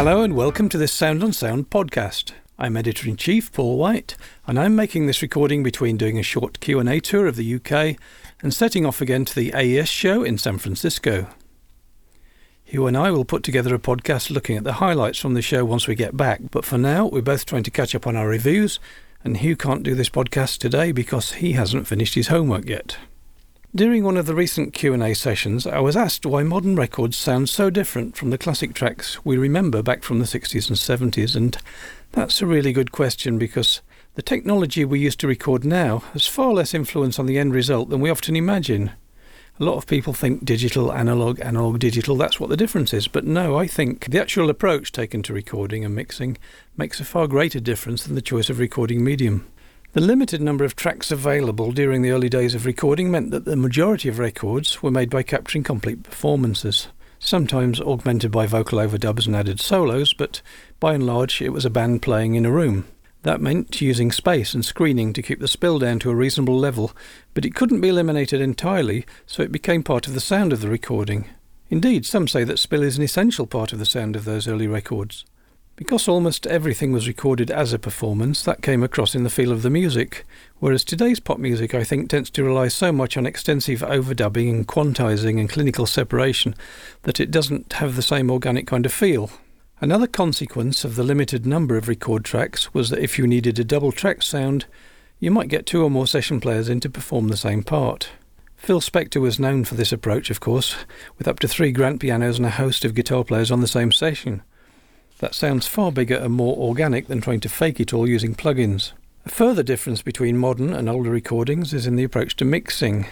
Hello and welcome to this Sound on Sound podcast. I'm editor in chief Paul White, and I'm making this recording between doing a short Q&A tour of the UK and setting off again to the AES show in San Francisco. Hugh and I will put together a podcast looking at the highlights from the show once we get back, but for now we're both trying to catch up on our reviews, and Hugh can't do this podcast today because he hasn't finished his homework yet. During one of the recent Q&A sessions, I was asked why modern records sound so different from the classic tracks we remember back from the 60s and 70s, and that's a really good question because the technology we use to record now has far less influence on the end result than we often imagine. A lot of people think digital, analog, analog, digital, that's what the difference is. But no, I think the actual approach taken to recording and mixing makes a far greater difference than the choice of recording medium. The limited number of tracks available during the early days of recording meant that the majority of records were made by capturing complete performances, sometimes augmented by vocal overdubs and added solos, but by and large it was a band playing in a room. That meant using space and screening to keep the spill down to a reasonable level, but it couldn't be eliminated entirely, so it became part of the sound of the recording. Indeed, some say that spill is an essential part of the sound of those early records. Because almost everything was recorded as a performance, that came across in the feel of the music, whereas today's pop music, I think, tends to rely so much on extensive overdubbing and quantizing and clinical separation that it doesn't have the same organic kind of feel. Another consequence of the limited number of record tracks was that if you needed a double track sound, you might get two or more session players in to perform the same part. Phil Spector was known for this approach, of course, with up to three grand pianos and a host of guitar players on the same session. That sounds far bigger and more organic than trying to fake it all using plugins. A further difference between modern and older recordings is in the approach to mixing.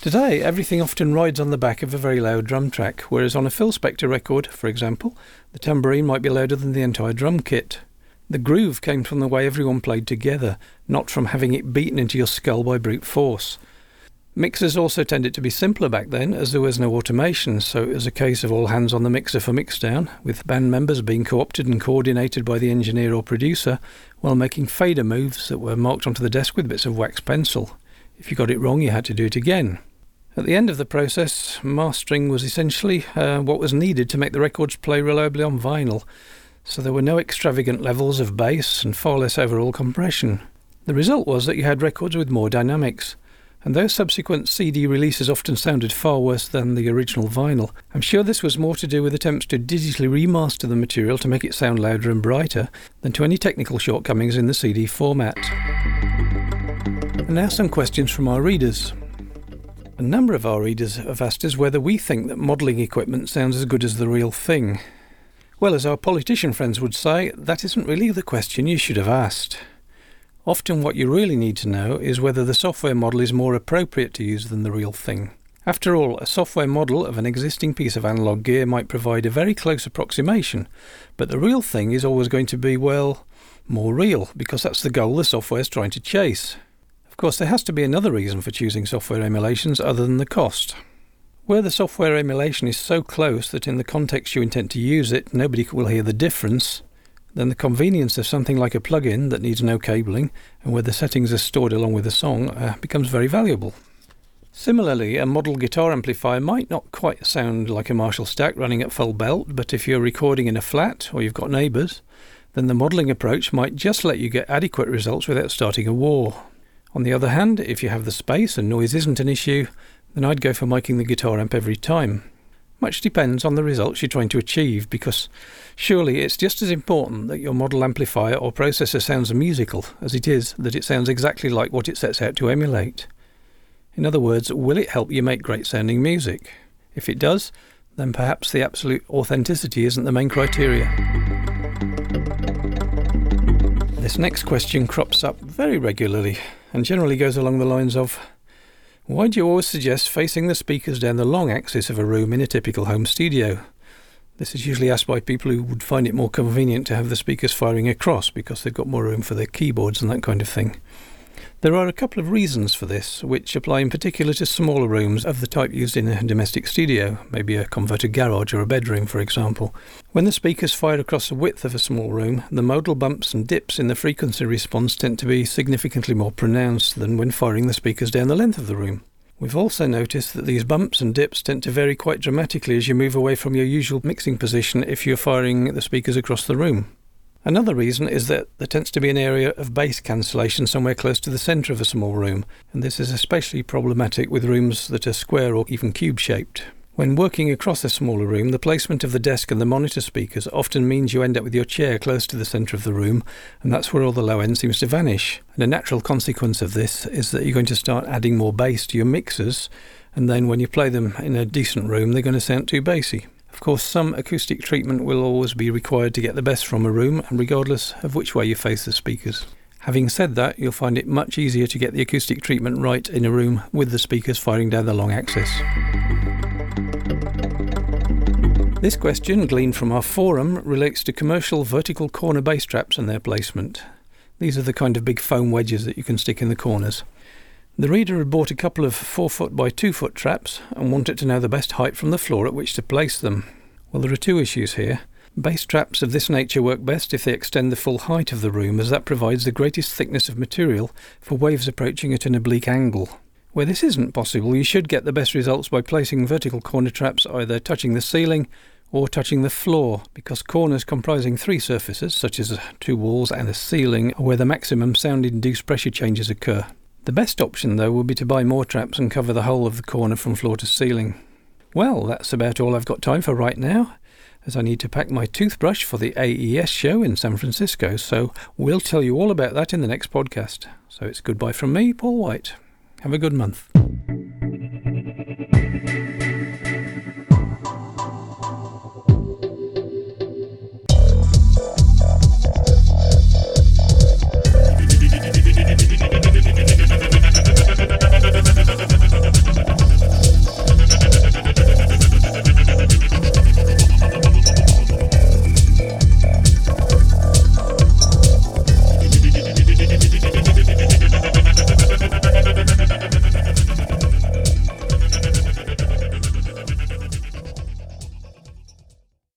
Today, everything often rides on the back of a very loud drum track, whereas on a Phil Spector record, for example, the tambourine might be louder than the entire drum kit. The groove came from the way everyone played together, not from having it beaten into your skull by brute force. Mixers also tended to be simpler back then, as there was no automation, so it was a case of all hands on the mixer for mixdown, with band members being co opted and coordinated by the engineer or producer, while making fader moves that were marked onto the desk with bits of wax pencil. If you got it wrong, you had to do it again. At the end of the process, mastering was essentially uh, what was needed to make the records play reliably on vinyl, so there were no extravagant levels of bass and far less overall compression. The result was that you had records with more dynamics and though subsequent CD releases often sounded far worse than the original vinyl, I'm sure this was more to do with attempts to digitally remaster the material to make it sound louder and brighter than to any technical shortcomings in the CD format. And now some questions from our readers. A number of our readers have asked us whether we think that modelling equipment sounds as good as the real thing. Well, as our politician friends would say, that isn't really the question you should have asked. Often, what you really need to know is whether the software model is more appropriate to use than the real thing. After all, a software model of an existing piece of analog gear might provide a very close approximation, but the real thing is always going to be, well, more real, because that's the goal the software is trying to chase. Of course, there has to be another reason for choosing software emulations other than the cost. Where the software emulation is so close that in the context you intend to use it, nobody will hear the difference, then the convenience of something like a plugin that needs no cabling and where the settings are stored along with the song uh, becomes very valuable. Similarly, a model guitar amplifier might not quite sound like a Marshall stack running at full belt, but if you're recording in a flat or you've got neighbours, then the modelling approach might just let you get adequate results without starting a war. On the other hand, if you have the space and noise isn't an issue, then I'd go for miking the guitar amp every time. Much depends on the results you're trying to achieve because surely it's just as important that your model amplifier or processor sounds musical as it is that it sounds exactly like what it sets out to emulate. In other words, will it help you make great sounding music? If it does, then perhaps the absolute authenticity isn't the main criteria. This next question crops up very regularly and generally goes along the lines of why do you always suggest facing the speakers down the long axis of a room in a typical home studio? This is usually asked by people who would find it more convenient to have the speakers firing across because they've got more room for their keyboards and that kind of thing. There are a couple of reasons for this, which apply in particular to smaller rooms of the type used in a domestic studio, maybe a converted garage or a bedroom, for example. When the speakers fire across the width of a small room, the modal bumps and dips in the frequency response tend to be significantly more pronounced than when firing the speakers down the length of the room. We've also noticed that these bumps and dips tend to vary quite dramatically as you move away from your usual mixing position if you're firing the speakers across the room. Another reason is that there tends to be an area of bass cancellation somewhere close to the centre of a small room, and this is especially problematic with rooms that are square or even cube shaped. When working across a smaller room, the placement of the desk and the monitor speakers often means you end up with your chair close to the centre of the room, and that's where all the low end seems to vanish. And a natural consequence of this is that you're going to start adding more bass to your mixers, and then when you play them in a decent room, they're going to sound too bassy. Of course, some acoustic treatment will always be required to get the best from a room, and regardless of which way you face the speakers. Having said that, you'll find it much easier to get the acoustic treatment right in a room with the speakers firing down the long axis. This question, gleaned from our forum, relates to commercial vertical corner bass traps and their placement. These are the kind of big foam wedges that you can stick in the corners. The reader had bought a couple of 4 foot by 2 foot traps and wanted to know the best height from the floor at which to place them. Well, there are two issues here. Bass traps of this nature work best if they extend the full height of the room, as that provides the greatest thickness of material for waves approaching at an oblique angle. Where this isn't possible, you should get the best results by placing vertical corner traps either touching the ceiling or touching the floor, because corners comprising three surfaces, such as two walls and a ceiling, are where the maximum sound induced pressure changes occur. The best option, though, would be to buy more traps and cover the whole of the corner from floor to ceiling. Well, that's about all I've got time for right now, as I need to pack my toothbrush for the AES show in San Francisco, so we'll tell you all about that in the next podcast. So it's goodbye from me, Paul White. Have a good month.